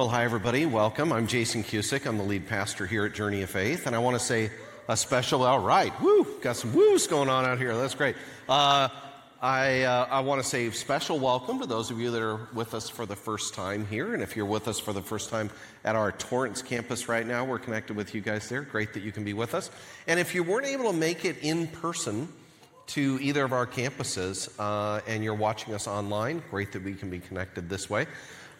Well, hi, everybody. Welcome. I'm Jason Cusick. I'm the lead pastor here at Journey of Faith. And I want to say a special, all right, woo, got some woos going on out here. That's great. Uh, I, uh, I want to say special welcome to those of you that are with us for the first time here. And if you're with us for the first time at our Torrance campus right now, we're connected with you guys there. Great that you can be with us. And if you weren't able to make it in person to either of our campuses uh, and you're watching us online, great that we can be connected this way.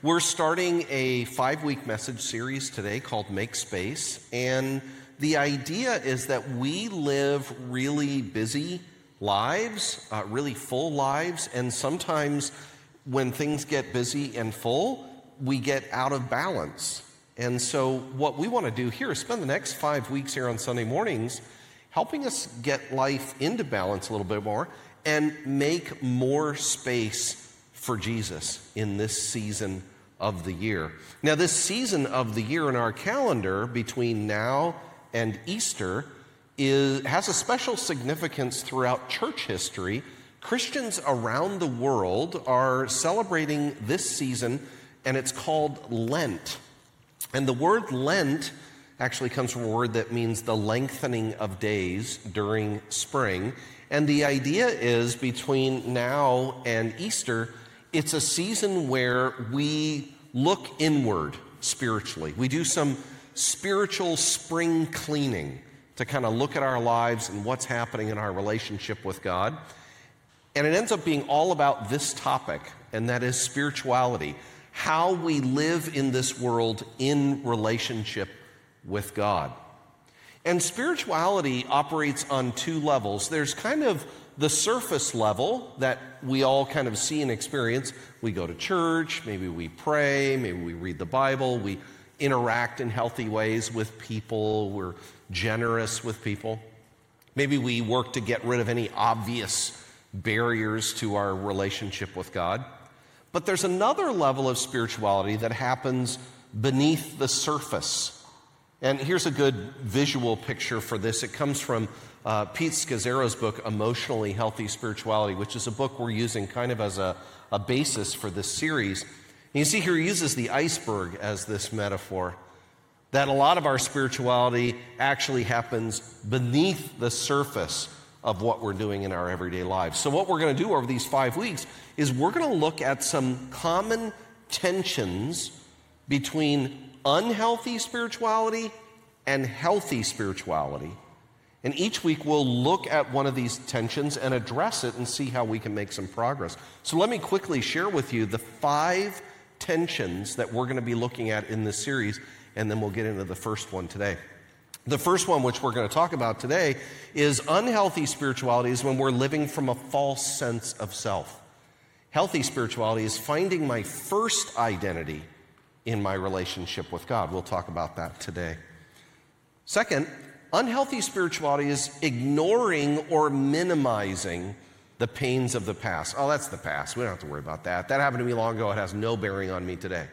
We're starting a five week message series today called Make Space. And the idea is that we live really busy lives, uh, really full lives, and sometimes when things get busy and full, we get out of balance. And so, what we want to do here is spend the next five weeks here on Sunday mornings helping us get life into balance a little bit more and make more space for Jesus in this season of the year. Now, this season of the year in our calendar between now and Easter is, has a special significance throughout church history. Christians around the world are celebrating this season, and it's called Lent. And the word Lent actually comes from a word that means the lengthening of days during spring. And the idea is between now and Easter, it's a season where we look inward spiritually. We do some spiritual spring cleaning to kind of look at our lives and what's happening in our relationship with God. And it ends up being all about this topic, and that is spirituality how we live in this world in relationship with God. And spirituality operates on two levels. There's kind of the surface level that we all kind of see and experience. We go to church, maybe we pray, maybe we read the Bible, we interact in healthy ways with people, we're generous with people. Maybe we work to get rid of any obvious barriers to our relationship with God. But there's another level of spirituality that happens beneath the surface. And here's a good visual picture for this. It comes from uh, Pete Scazzero's book, Emotionally Healthy Spirituality, which is a book we're using kind of as a, a basis for this series. And you see here, he uses the iceberg as this metaphor that a lot of our spirituality actually happens beneath the surface of what we're doing in our everyday lives. So, what we're going to do over these five weeks is we're going to look at some common tensions between unhealthy spirituality and healthy spirituality. And each week we'll look at one of these tensions and address it and see how we can make some progress. So let me quickly share with you the five tensions that we're going to be looking at in this series, and then we'll get into the first one today. The first one, which we're going to talk about today, is unhealthy spirituality is when we're living from a false sense of self. Healthy spirituality is finding my first identity in my relationship with God. We'll talk about that today. Second, unhealthy spirituality is ignoring or minimizing the pains of the past. Oh, that's the past. We don't have to worry about that. That happened to me long ago. It has no bearing on me today.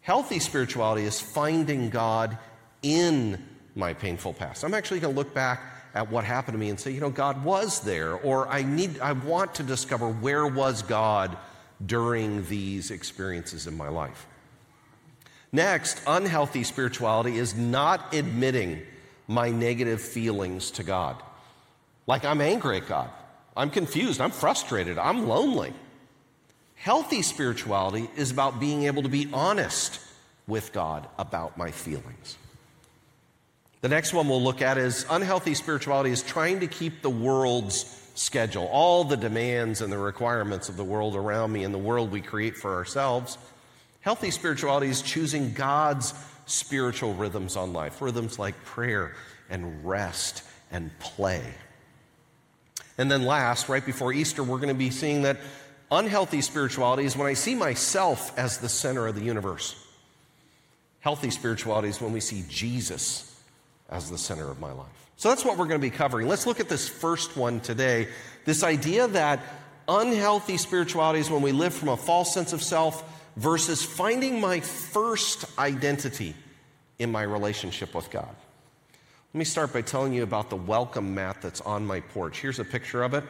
Healthy spirituality is finding God in my painful past. I'm actually going to look back at what happened to me and say, you know, God was there, or I need, I want to discover where was God during these experiences in my life. Next, unhealthy spirituality is not admitting my negative feelings to God. Like I'm angry at God, I'm confused, I'm frustrated, I'm lonely. Healthy spirituality is about being able to be honest with God about my feelings. The next one we'll look at is unhealthy spirituality is trying to keep the world's schedule, all the demands and the requirements of the world around me and the world we create for ourselves. Healthy spirituality is choosing God's spiritual rhythms on life, rhythms like prayer and rest and play. And then, last, right before Easter, we're going to be seeing that unhealthy spirituality is when I see myself as the center of the universe. Healthy spirituality is when we see Jesus as the center of my life. So that's what we're going to be covering. Let's look at this first one today. This idea that unhealthy spirituality is when we live from a false sense of self versus finding my first identity in my relationship with God. Let me start by telling you about the welcome mat that's on my porch. Here's a picture of it.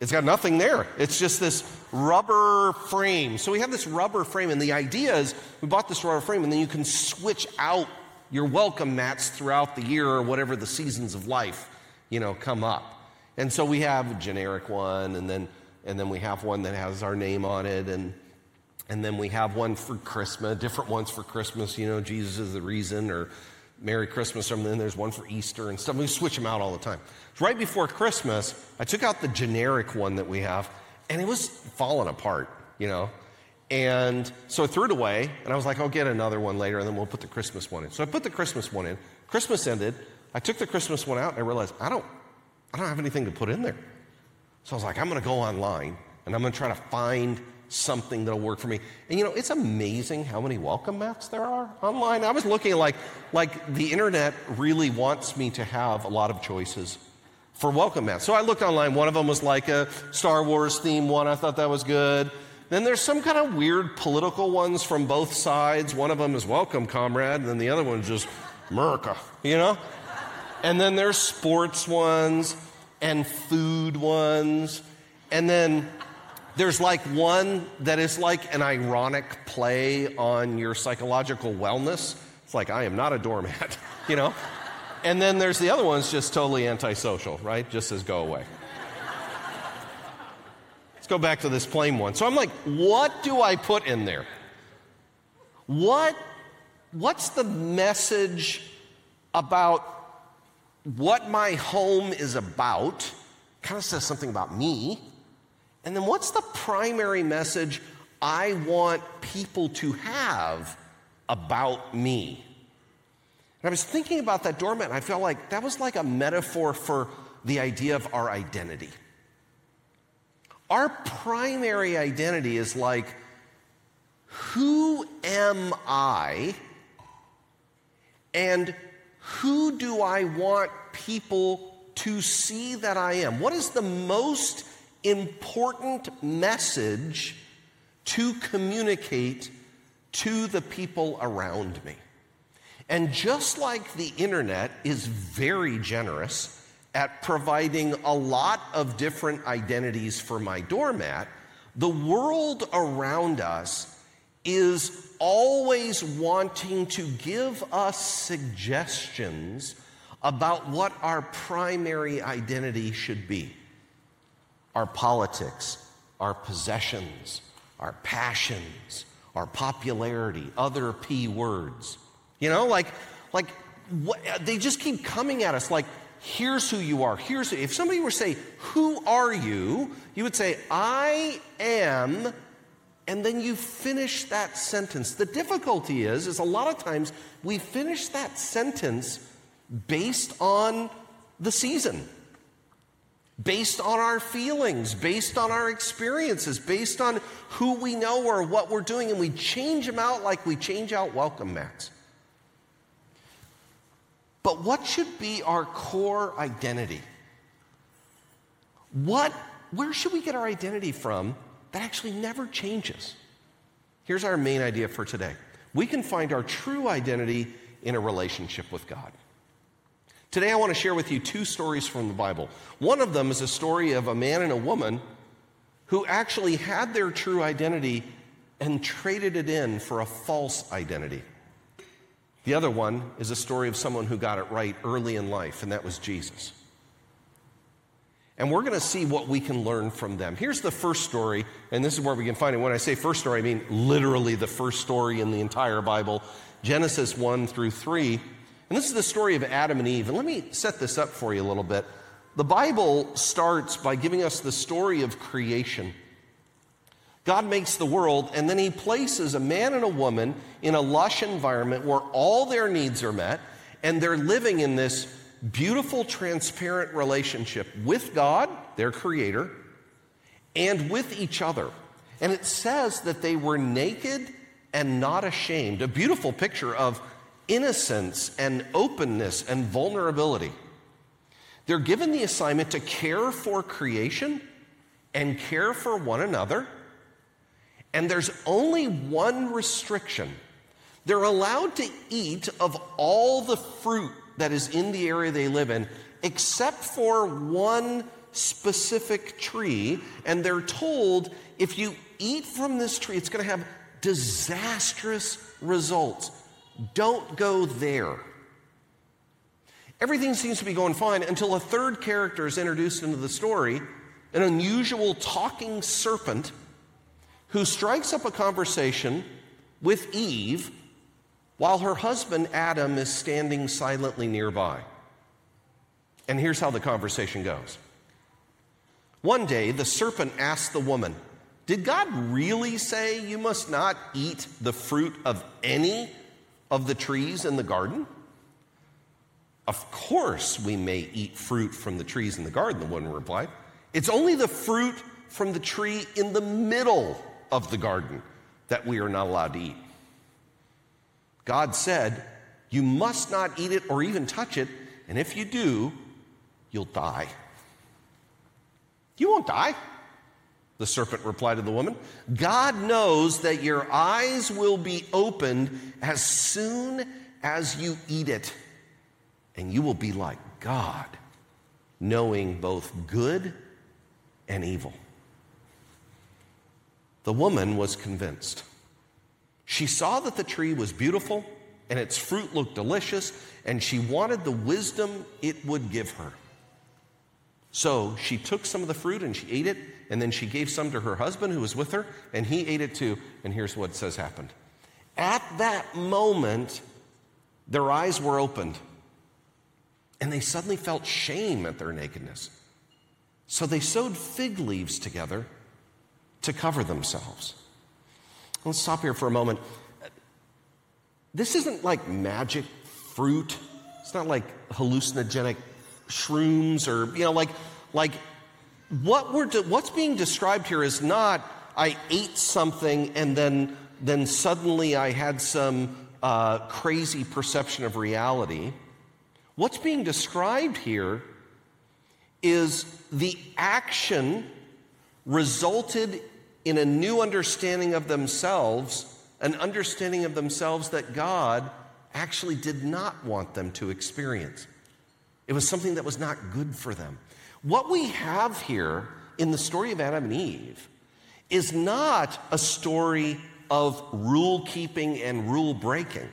It's got nothing there. It's just this rubber frame. So we have this rubber frame, and the idea is we bought this rubber frame, and then you can switch out your welcome mats throughout the year or whatever the seasons of life, you know, come up. And so we have a generic one, and then and then we have one that has our name on it, and and then we have one for Christmas, different ones for Christmas. You know, Jesus is the reason, or Merry Christmas, and then there's one for Easter and stuff. We switch them out all the time. Right before Christmas, I took out the generic one that we have, and it was falling apart, you know. And so I threw it away, and I was like, I'll get another one later, and then we'll put the Christmas one in. So I put the Christmas one in. Christmas ended. I took the Christmas one out, and I realized I don't, I don't have anything to put in there. So I was like, I'm going to go online, and I'm going to try to find something that'll work for me. And you know, it's amazing how many welcome mats there are online. I was looking like like the internet really wants me to have a lot of choices for welcome mats. So I looked online. One of them was like a Star Wars theme one. I thought that was good. Then there's some kind of weird political ones from both sides. One of them is welcome, comrade, and then the other one's just America, you know? And then there's sports ones and food ones. And then there's like one that is like an ironic play on your psychological wellness. It's like, I am not a doormat, you know? And then there's the other one's just totally antisocial, right? Just says go away. Go back to this plain one. So I'm like, what do I put in there? What, what's the message about what my home is about? Kind of says something about me. And then what's the primary message I want people to have about me? And I was thinking about that doormat, and I felt like that was like a metaphor for the idea of our identity. Our primary identity is like, who am I? And who do I want people to see that I am? What is the most important message to communicate to the people around me. And just like the internet is very generous at providing a lot of different identities for my doormat, the world around us is always wanting to give us suggestions about what our primary identity should be our politics, our possessions, our passions, our popularity, other P words. You know, like, like what, they just keep coming at us like, here's who you are. Here's if somebody were to say, Who are you? You would say, I am, and then you finish that sentence. The difficulty is, is a lot of times we finish that sentence based on the season based on our feelings, based on our experiences, based on who we know or what we're doing, and we change them out like we change out welcome mats. But what should be our core identity? What, where should we get our identity from that actually never changes? Here's our main idea for today. We can find our true identity in a relationship with God. Today, I want to share with you two stories from the Bible. One of them is a story of a man and a woman who actually had their true identity and traded it in for a false identity. The other one is a story of someone who got it right early in life, and that was Jesus. And we're going to see what we can learn from them. Here's the first story, and this is where we can find it. When I say first story, I mean literally the first story in the entire Bible Genesis 1 through 3. And this is the story of Adam and Eve. And let me set this up for you a little bit. The Bible starts by giving us the story of creation. God makes the world, and then He places a man and a woman in a lush environment where all their needs are met, and they're living in this beautiful, transparent relationship with God, their Creator, and with each other. And it says that they were naked and not ashamed. A beautiful picture of innocence and openness and vulnerability. They're given the assignment to care for creation and care for one another. And there's only one restriction they're allowed to eat of all the fruit that is in the area they live in, except for one specific tree, and they're told if you eat from this tree, it's going to have disastrous results. Don't go there. Everything seems to be going fine until a third character is introduced into the story an unusual talking serpent who strikes up a conversation with Eve while her husband Adam is standing silently nearby. And here's how the conversation goes. One day, the serpent asked the woman, Did God really say you must not eat the fruit of any of the trees in the garden? Of course, we may eat fruit from the trees in the garden, the woman replied. It's only the fruit from the tree in the middle of the garden that we are not allowed to eat. God said, You must not eat it or even touch it, and if you do, you'll die. You won't die. The serpent replied to the woman, God knows that your eyes will be opened as soon as you eat it, and you will be like God, knowing both good and evil. The woman was convinced. She saw that the tree was beautiful and its fruit looked delicious, and she wanted the wisdom it would give her. So she took some of the fruit and she ate it, and then she gave some to her husband who was with her, and he ate it too. And here's what says happened. At that moment, their eyes were opened, and they suddenly felt shame at their nakedness. So they sewed fig leaves together to cover themselves. Let's stop here for a moment. This isn't like magic fruit. It's not like hallucinogenic shrooms or, you know, like, like what we're de- what's being described here is not I ate something and then, then suddenly I had some uh, crazy perception of reality. What's being described here is the action resulted in a new understanding of themselves, an understanding of themselves that God actually did not want them to experience. It was something that was not good for them. What we have here in the story of Adam and Eve is not a story of rule keeping and rule breaking.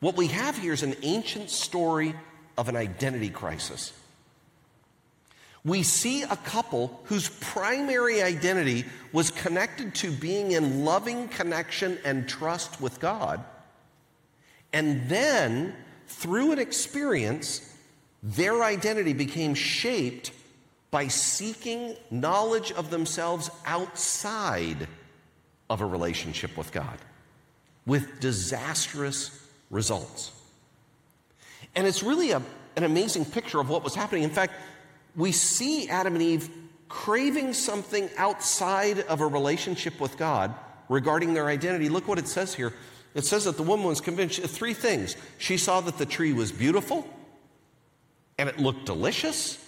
What we have here is an ancient story of an identity crisis we see a couple whose primary identity was connected to being in loving connection and trust with God. And then, through an experience, their identity became shaped by seeking knowledge of themselves outside of a relationship with God with disastrous results. And it's really a, an amazing picture of what was happening. In fact, we see Adam and Eve craving something outside of a relationship with God regarding their identity. Look what it says here. It says that the woman was convinced of three things. She saw that the tree was beautiful and it looked delicious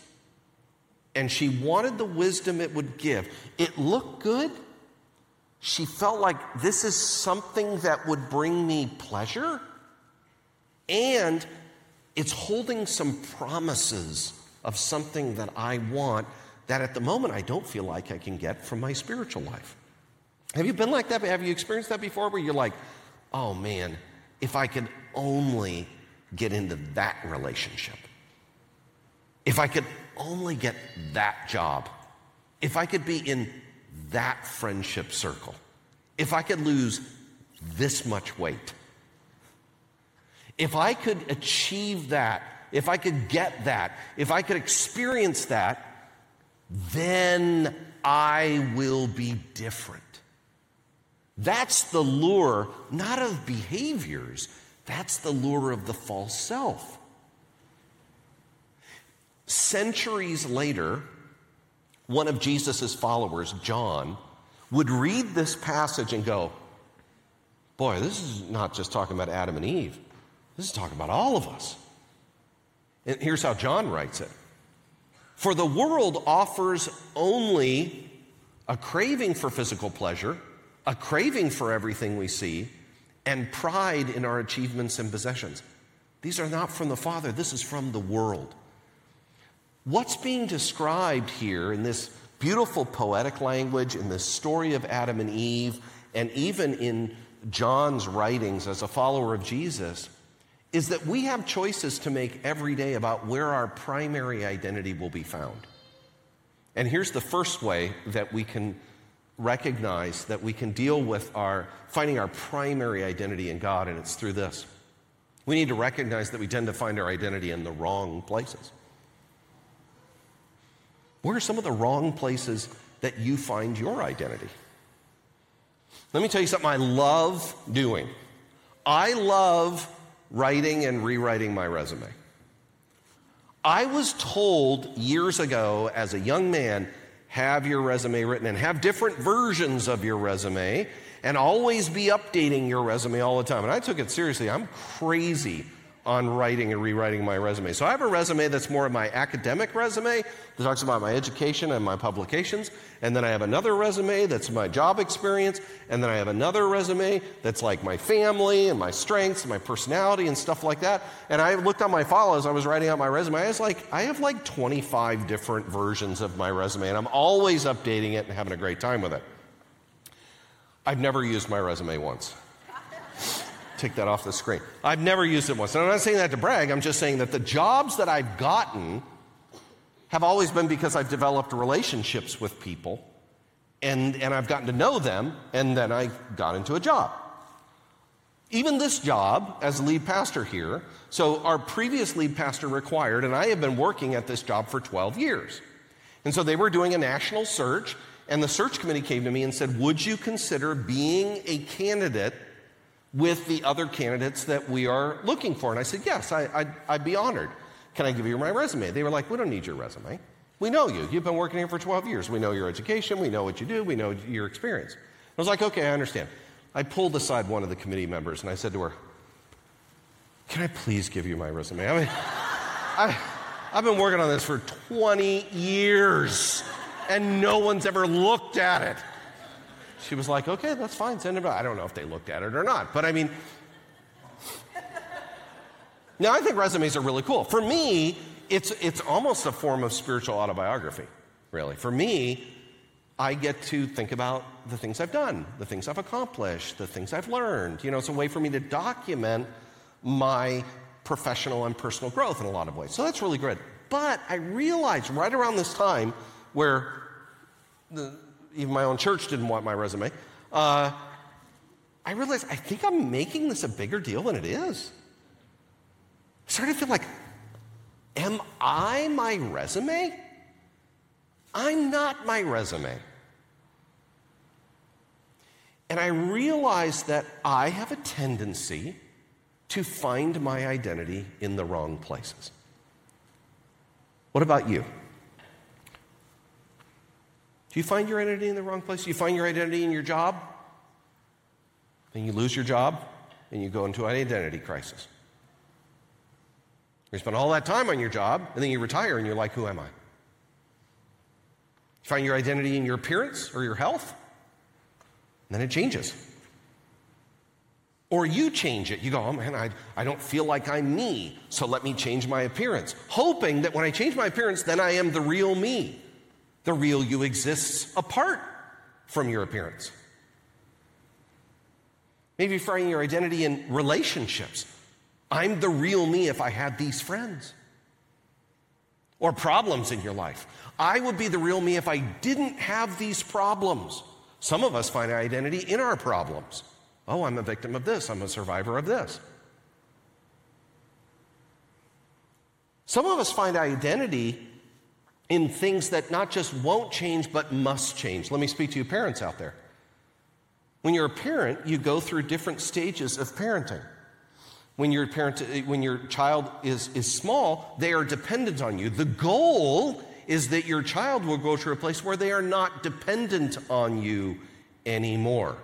and she wanted the wisdom it would give. It looked good. She felt like this is something that would bring me pleasure and it's holding some promises of something that I want that at the moment I don't feel like I can get from my spiritual life. Have you been like that? Have you experienced that before where you're like, oh man, if I could only get into that relationship, if I could only get that job, if I could be in that friendship circle, if I could lose this much weight, if I could achieve that, if I could get that, if I could experience that, then I will be different. That's the lure, not of behaviors, that's the lure of the false self. Centuries later, one of Jesus' followers, John, would read this passage and go, Boy, this is not just talking about Adam and Eve, this is talking about all of us. And here's how John writes it For the world offers only a craving for physical pleasure, a craving for everything we see, and pride in our achievements and possessions. These are not from the Father, this is from the world. what's being described here in this beautiful poetic language, in this story of Adam and Eve, and even in John's writings as a follower of Jesus, is that we have choices to make every day about where our primary identity will be found. And here's the first way that we can recognize that we can deal with our finding our primary identity in God, and it's through this. We need to recognize that we tend to find our identity in the wrong places. Where are some of the wrong places that you find your identity? Let me tell you something I love doing. I love writing and rewriting my resume. I was told years ago as a young man, have your resume written and have different versions of your resume and always be updating your resume all the time. And I took it seriously. I'm crazy on writing and rewriting my resume. So I have a resume that's more of my academic resume that talks about my education and my publications. And then I have another resume that's my job experience. And then I have another resume that's like my family and my strengths and my personality and stuff like that. And I looked on my file as I was writing out my resume. I was like, I have like 25 different versions of my resume, and I'm always updating it and having a great time with it. I've never used my resume once take that off the screen. I've never used it once. And I'm not saying that to brag, I'm just saying that the jobs that I've gotten have always been because I've developed relationships with people and, and I've gotten to know them, and then I got into a job. Even this job as lead pastor here, so our previous lead pastor required, and I have been working at this job for 12 years. And so they were doing a national search, and the search committee came to me and said, Would you consider being a candidate with the other candidates that we are looking for? And I said, Yes, I, would be honored. Can I give you my resume? They were like, We don't need your resume. We know you. You've been working here for 12 years. We know your education. We know what you do. We know your experience. I was like, Okay, I understand. I pulled aside one of the committee members and I said to her, Can I please give you my resume? I mean, I, I've been working on this for 20 years and no one's ever looked at it. She was like, okay, that's fine, send it back. I don't know if they looked at it or not, but I mean, now I think resumes are really cool. For me, it's, it's almost a form of spiritual autobiography, really. For me, I get to think about the things I've done, the things I've accomplished, the things I've learned. You know, it's a way for me to document my professional and personal growth in a lot of ways. So that's really good. But I realized right around this time where the, even my own church didn't want my resume. Uh, I realized I think I'm making this a bigger deal than it is. I started to feel like, am I my resume? I'm not my resume. And I realized that I have a tendency to find my identity in the wrong places. What about you? Do you find your identity in the wrong place? Do you find your identity in your job? Then you lose your job and you go into an identity crisis. You spend all that time on your job and then you retire and you're like, who am I? You find your identity in your appearance or your health? then it changes. Or you change it. You go, oh man, I, I don't feel like I'm me, so let me change my appearance. Hoping that when I change my appearance, then I am the real me. The real you exists apart from your appearance. Maybe finding your identity in relationships. I'm the real me if I had these friends. Or problems in your life. I would be the real me if I didn't have these problems. Some of us find our identity in our problems. Oh, I'm a victim of this, I'm a survivor of this. Some of us find identity in things that not just won't change, but must change. Let me speak to you, parents out there. When you're a parent, you go through different stages of parenting. When your, parent, when your child is, is small, they are dependent on you. The goal is that your child will go to a place where they are not dependent on you anymore.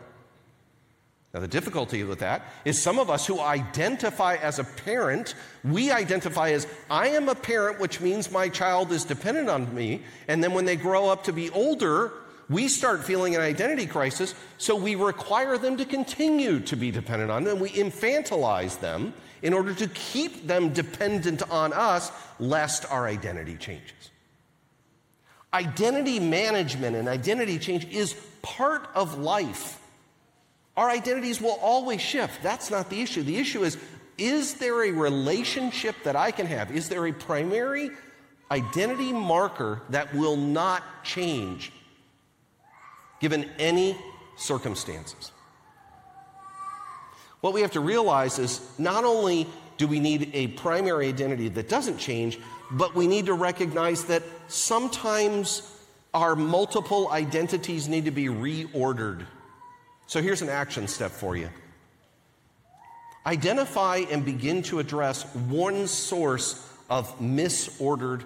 Now, the difficulty with that is some of us who identify as a parent, we identify as I am a parent, which means my child is dependent on me. And then when they grow up to be older, we start feeling an identity crisis, so we require them to continue to be dependent on them. We infantilize them in order to keep them dependent on us, lest our identity changes. identity management and identity change is part of life. Our identities will always shift. That's not the issue. The issue is is there a relationship that I can have? Is there a primary identity marker that will not change given any circumstances? What we have to realize is not only do we need a primary identity that doesn't change, but we need to recognize that sometimes our multiple identities need to be reordered. So here's an action step for you identify and begin to address one source of misordered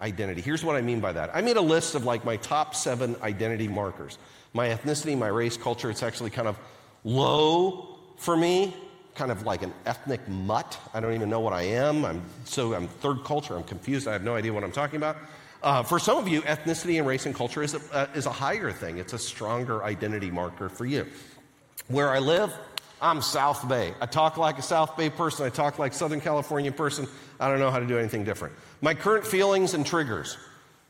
identity. Here's what I mean by that I made a list of like my top seven identity markers my ethnicity, my race, culture. It's actually kind of low for me kind of like an ethnic mutt. I don't even know what I am. I'm so I'm third culture. I'm confused. I have no idea what I'm talking about. Uh, for some of you, ethnicity and race and culture is a, uh, is a higher thing. It's a stronger identity marker for you. Where I live, I'm South Bay. I talk like a South Bay person. I talk like a Southern California person. I don't know how to do anything different. My current feelings and triggers.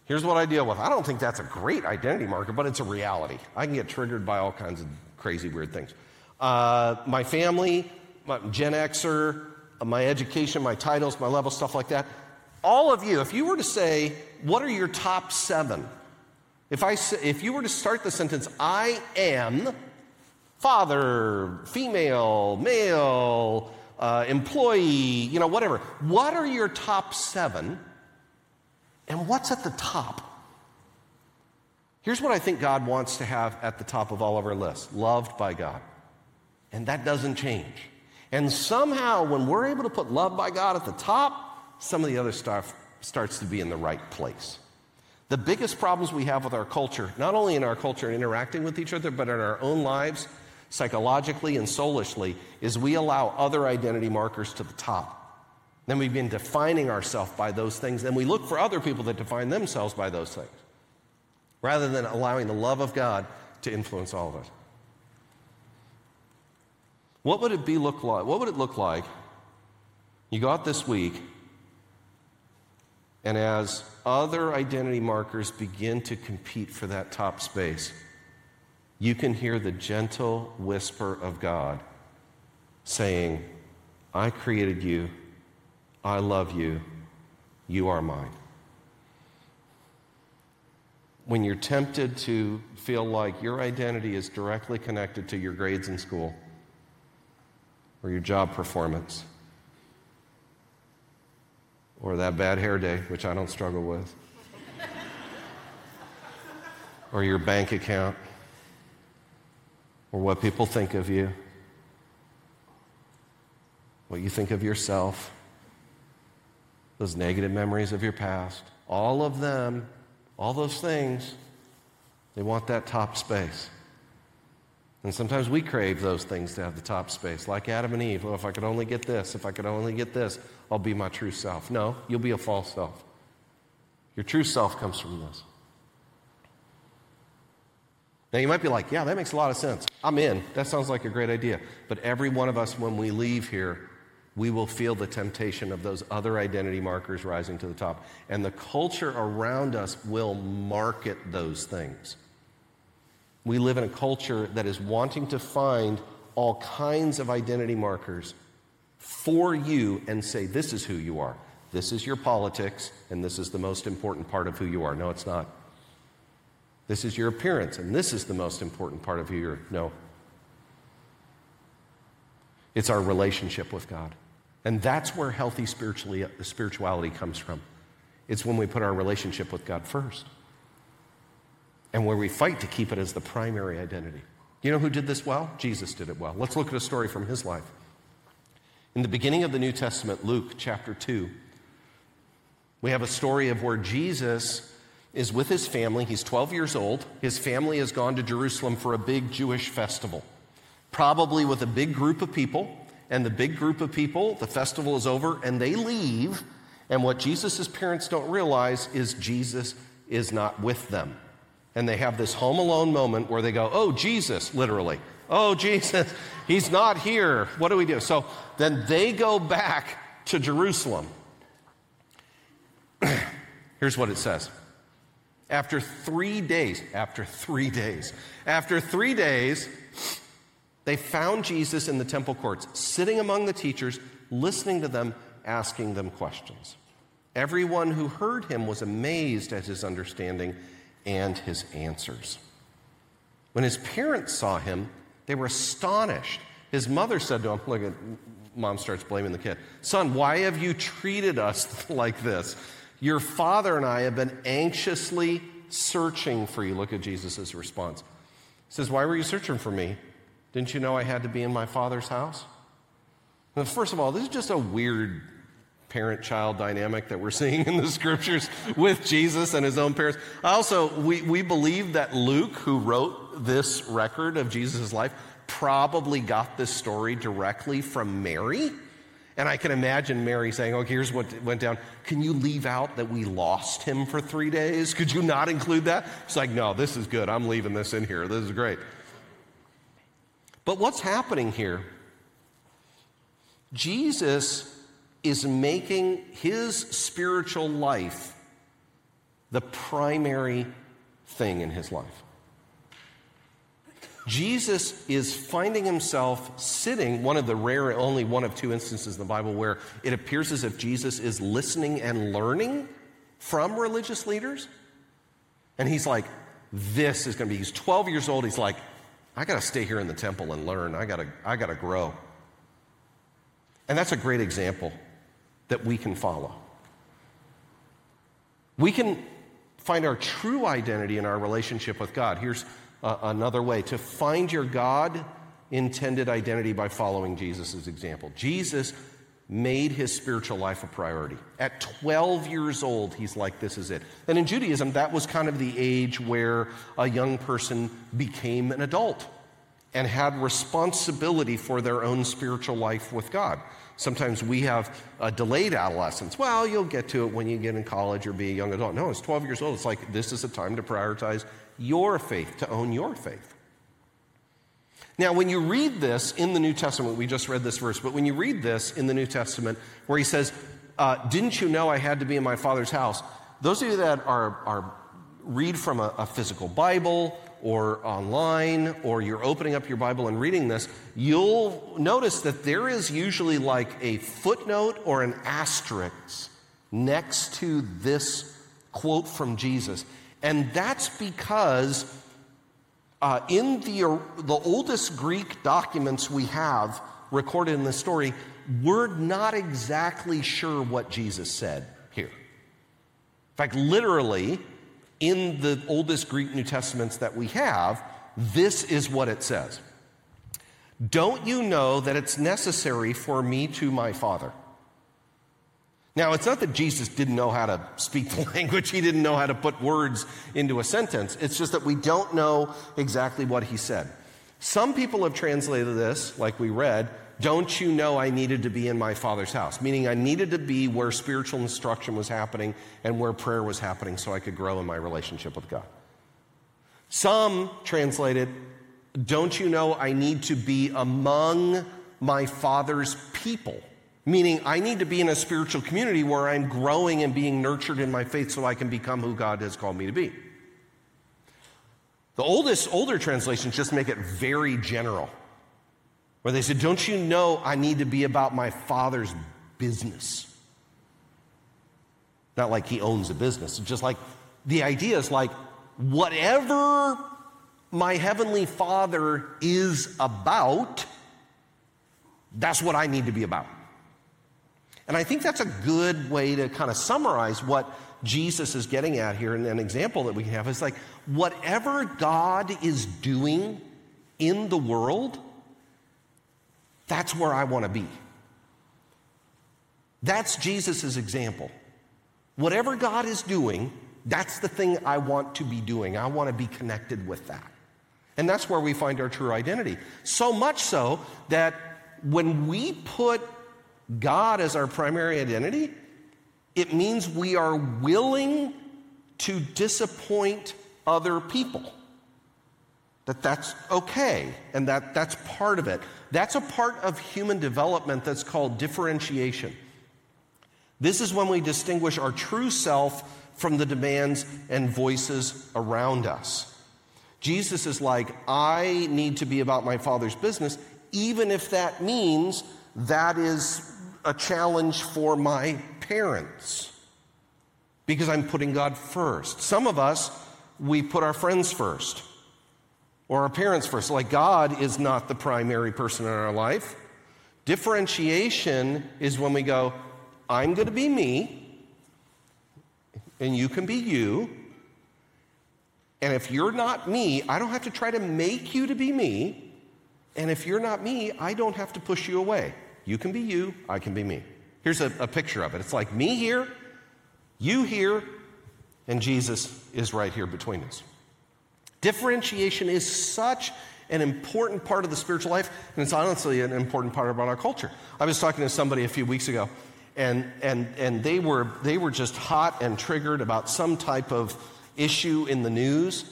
Here's what I deal with. I don't think that's a great identity marker, but it's a reality. I can get triggered by all kinds of crazy, weird things. Uh, my family, my Gen Xer, my education, my titles, my level, stuff like that. All of you, if you were to say, what are your top seven? If, I, if you were to start the sentence, I am father, female, male, uh, employee, you know, whatever. What are your top seven? And what's at the top? Here's what I think God wants to have at the top of all of our lists loved by God. And that doesn't change. And somehow, when we're able to put love by God at the top, some of the other stuff starts to be in the right place. The biggest problems we have with our culture, not only in our culture and interacting with each other, but in our own lives, psychologically and soulishly, is we allow other identity markers to the top. Then we've been defining ourselves by those things. Then we look for other people that define themselves by those things, rather than allowing the love of God to influence all of us. What would it be look like? What would it look like? You go out this week, and as other identity markers begin to compete for that top space, you can hear the gentle whisper of God saying, I created you, I love you, you are mine. When you're tempted to feel like your identity is directly connected to your grades in school, or your job performance or that bad hair day, which I don't struggle with, or your bank account, or what people think of you, what you think of yourself, those negative memories of your past, all of them, all those things, they want that top space. And sometimes we crave those things to have the top space, like Adam and Eve. Oh, if I could only get this, if I could only get this, I'll be my true self. No, you'll be a false self. Your true self comes from this. Now, you might be like, yeah, that makes a lot of sense. I'm in. That sounds like a great idea. But every one of us, when we leave here, we will feel the temptation of those other identity markers rising to the top. And the culture around us will market those things. We live in a culture that is wanting to find all kinds of identity markers for you and say, this is who you are. This is your politics, and this is the most important part of who you are. No, it's not. This is your appearance, and this is the most important part of who you are. No. It's our relationship with God. And that's where healthy spirituality comes from. It's when we put our relationship with God first and where we fight to keep it as the primary identity. You know who did this well? Jesus did it well. Let's look at a story from his life. In the beginning of the New Testament, Luke chapter 2, we have a story of where Jesus is with his family. He's 12 years old. His family has gone to Jerusalem for a big Jewish festival, probably with a big group of people. And the big group of people, the festival is over, and they leave. And what Jesus' parents don't realize is Jesus is not with them and they have this home alone moment where they go, Oh, Jesus, literally. Oh, Jesus, he's not here. What do we do? So then they go back to Jerusalem. Here's what it says After three days, after three days, after three days, they found Jesus in the temple courts, sitting among the teachers, listening to them, asking them questions. Everyone who heard him was amazed at his understanding and his answers. When his parents saw him, they were astonished. His mother said to him, Look at mom starts blaming the kid. Son, why have you treated us like this? Your father and I have been anxiously searching for you. Look at Jesus' response. He says, Why were you searching for me? Didn't you know I had to be in my father's house? Now, first of all, this is just a weird parent child dynamic that we're seeing in the scriptures with Jesus and his own parents. Also, we, we believe that Luke, who wrote this record of Jesus' life, probably got this story directly from Mary. And I can imagine Mary saying, Oh, here's what went down. Can you leave out that we lost him for three days? Could you not include that? It's like, No, this is good. I'm leaving this in here. This is great. But what's happening here? Jesus is making his spiritual life the primary thing in his life. Jesus is finding himself sitting, one of the rare, only one of two instances in the Bible where it appears as if Jesus is listening and learning from religious leaders. And he's like, this is going to be, he's 12 years old. He's like, I got to stay here in the temple and learn. I got to, I got to grow. And that's a great example that we can follow. We can find our true identity in our relationship with God. Here's uh, another way to find your God intended identity by following Jesus' example. Jesus made his spiritual life a priority. At 12 years old, he's like, This is it. And in Judaism, that was kind of the age where a young person became an adult and had responsibility for their own spiritual life with God. Sometimes we have a delayed adolescence. Well, you'll get to it when you get in college or be a young adult. No, it's 12 years old. It's like this is a time to prioritize your faith, to own your faith. Now, when you read this in the New Testament, we just read this verse, but when you read this in the New Testament where he says, uh, Didn't you know I had to be in my father's house? Those of you that are, are read from a, a physical Bible or online, or you're opening up your Bible and reading this, you'll notice that there is usually like a footnote or an asterisk next to this quote from Jesus. And that's because uh, in the, the oldest Greek documents we have recorded in the story, we're not exactly sure what Jesus said here. In fact, literally, in the oldest Greek New Testaments that we have, this is what it says Don't you know that it's necessary for me to my Father? Now, it's not that Jesus didn't know how to speak the language, he didn't know how to put words into a sentence. It's just that we don't know exactly what he said. Some people have translated this, like we read, don't you know I needed to be in my father's house? Meaning, I needed to be where spiritual instruction was happening and where prayer was happening so I could grow in my relationship with God. Some translated, don't you know I need to be among my father's people? Meaning, I need to be in a spiritual community where I'm growing and being nurtured in my faith so I can become who God has called me to be. The oldest, older translations just make it very general where they said, Don't you know I need to be about my father's business? Not like he owns a business, it's just like the idea is like, whatever my heavenly father is about, that's what I need to be about. And I think that's a good way to kind of summarize what Jesus is getting at here. And an example that we can have is like, whatever God is doing in the world, that's where I want to be. That's Jesus' example. Whatever God is doing, that's the thing I want to be doing. I want to be connected with that. And that's where we find our true identity. So much so that when we put God as our primary identity, it means we are willing to disappoint other people that that's okay and that that's part of it. That's a part of human development that's called differentiation. This is when we distinguish our true self from the demands and voices around us. Jesus is like, I need to be about my Father's business, even if that means that is a challenge for my parents, because I'm putting God first. Some of us, we put our friends first or our parents first. Like, God is not the primary person in our life. Differentiation is when we go, I'm going to be me, and you can be you. And if you're not me, I don't have to try to make you to be me. And if you're not me, I don't have to push you away. You can be you, I can be me. Here's a, a picture of it it's like me here, you here, and Jesus is right here between us. Differentiation is such an important part of the spiritual life, and it's honestly an important part about our culture. I was talking to somebody a few weeks ago, and, and, and they, were, they were just hot and triggered about some type of issue in the news.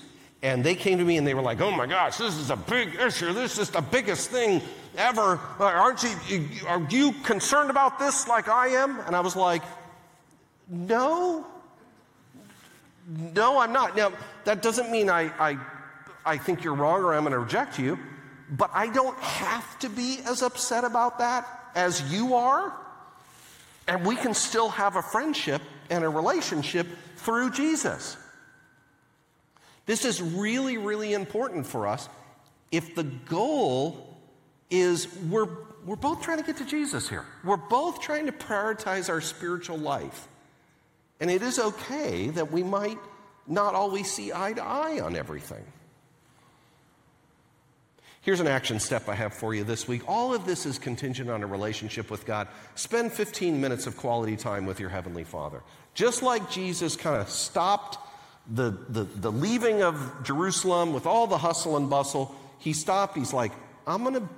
And they came to me and they were like, oh my gosh, this is a big issue. This is the biggest thing ever. Aren't you, are you concerned about this like I am? And I was like, no. No, I'm not. Now, that doesn't mean I, I, I think you're wrong or I'm going to reject you, but I don't have to be as upset about that as you are. And we can still have a friendship and a relationship through Jesus. This is really, really important for us if the goal is we're, we're both trying to get to Jesus here. We're both trying to prioritize our spiritual life. And it is okay that we might not always see eye to eye on everything. Here's an action step I have for you this week. All of this is contingent on a relationship with God. Spend 15 minutes of quality time with your Heavenly Father. Just like Jesus kind of stopped the, the, the leaving of Jerusalem with all the hustle and bustle, he stopped. He's like, I'm going to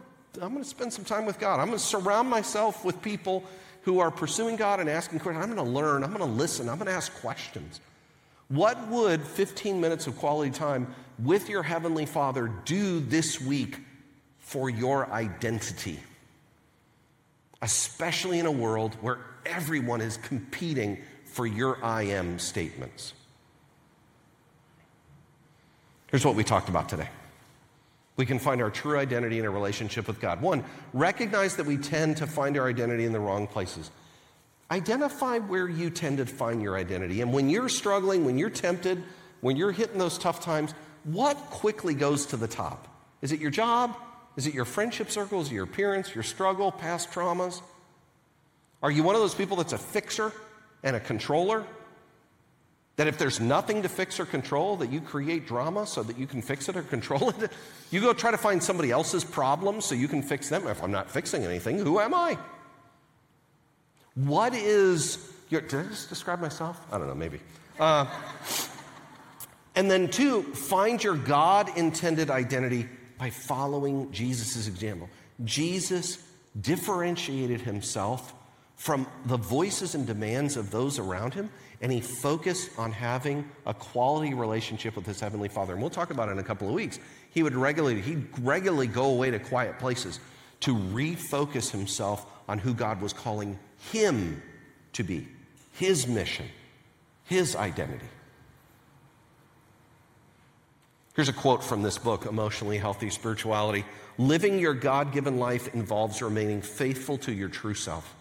I'm going to spend some time with God. I'm going to surround myself with people who are pursuing God and asking questions. I'm going to learn. I'm going to listen. I'm going to ask questions. What would 15 minutes of quality time with your Heavenly Father do this week for your identity? Especially in a world where everyone is competing for your I am statements. Here's what we talked about today. We can find our true identity in a relationship with God. One, recognize that we tend to find our identity in the wrong places. Identify where you tend to find your identity. And when you're struggling, when you're tempted, when you're hitting those tough times, what quickly goes to the top? Is it your job? Is it your friendship circles, your appearance, your struggle, past traumas? Are you one of those people that's a fixer and a controller? That if there's nothing to fix or control, that you create drama so that you can fix it or control it. You go try to find somebody else's problems so you can fix them. If I'm not fixing anything, who am I? What is your, did I just describe myself? I don't know, maybe. Uh, and then, two, find your God intended identity by following Jesus' example. Jesus differentiated himself from the voices and demands of those around him and he focused on having a quality relationship with his heavenly father. And we'll talk about it in a couple of weeks. He would regularly, he'd regularly go away to quiet places to refocus himself on who God was calling him to be, his mission, his identity. Here's a quote from this book, Emotionally Healthy Spirituality. Living your God given life involves remaining faithful to your true self.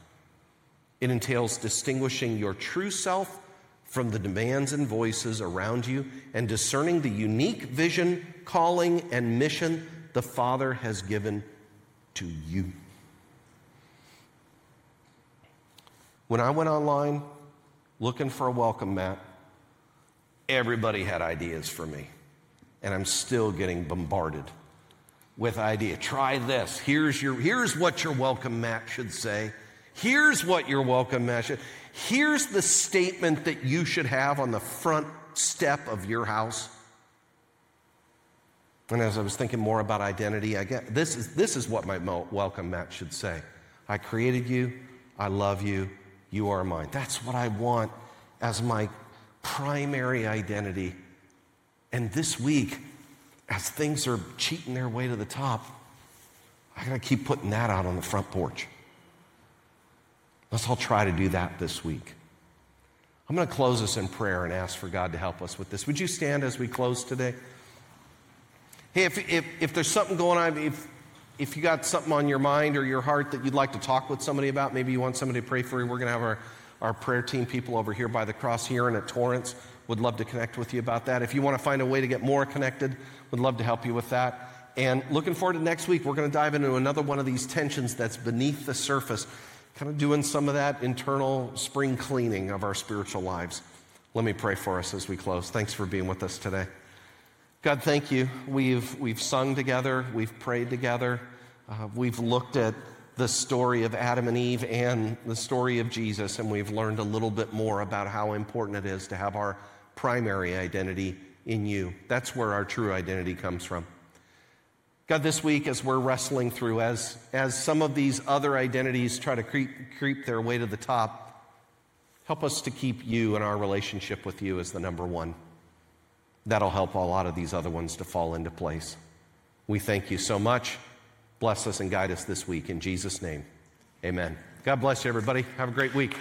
It entails distinguishing your true self from the demands and voices around you and discerning the unique vision, calling, and mission the Father has given to you. When I went online looking for a welcome mat, everybody had ideas for me. And I'm still getting bombarded with idea. Try this. Here's your here's what your welcome mat should say. Here's what your welcome mat should. Here's the statement that you should have on the front step of your house. And as I was thinking more about identity, I get this is, this is what my welcome mat should say I created you, I love you, you are mine. That's what I want as my primary identity. And this week, as things are cheating their way to the top, I gotta keep putting that out on the front porch. Let's all try to do that this week. I'm to close us in prayer and ask for God to help us with this. Would you stand as we close today? Hey, if, if, if there's something going on, if, if you got something on your mind or your heart that you'd like to talk with somebody about, maybe you want somebody to pray for you, we're going to have our, our prayer team people over here by the cross here and at Torrance. Would love to connect with you about that. If you want to find a way to get more connected, would love to help you with that. And looking forward to next week, we're going to dive into another one of these tensions that's beneath the surface, kind of doing some of that internal spring cleaning of our spiritual lives. Let me pray for us as we close. Thanks for being with us today. God, thank you. We've, we've sung together, we've prayed together, uh, we've looked at the story of Adam and Eve and the story of Jesus, and we've learned a little bit more about how important it is to have our primary identity in you. That's where our true identity comes from. God, this week, as we're wrestling through, as, as some of these other identities try to creep, creep their way to the top, help us to keep you and our relationship with you as the number one. That'll help a lot of these other ones to fall into place. We thank you so much. Bless us and guide us this week. In Jesus' name, amen. God bless you, everybody. Have a great week.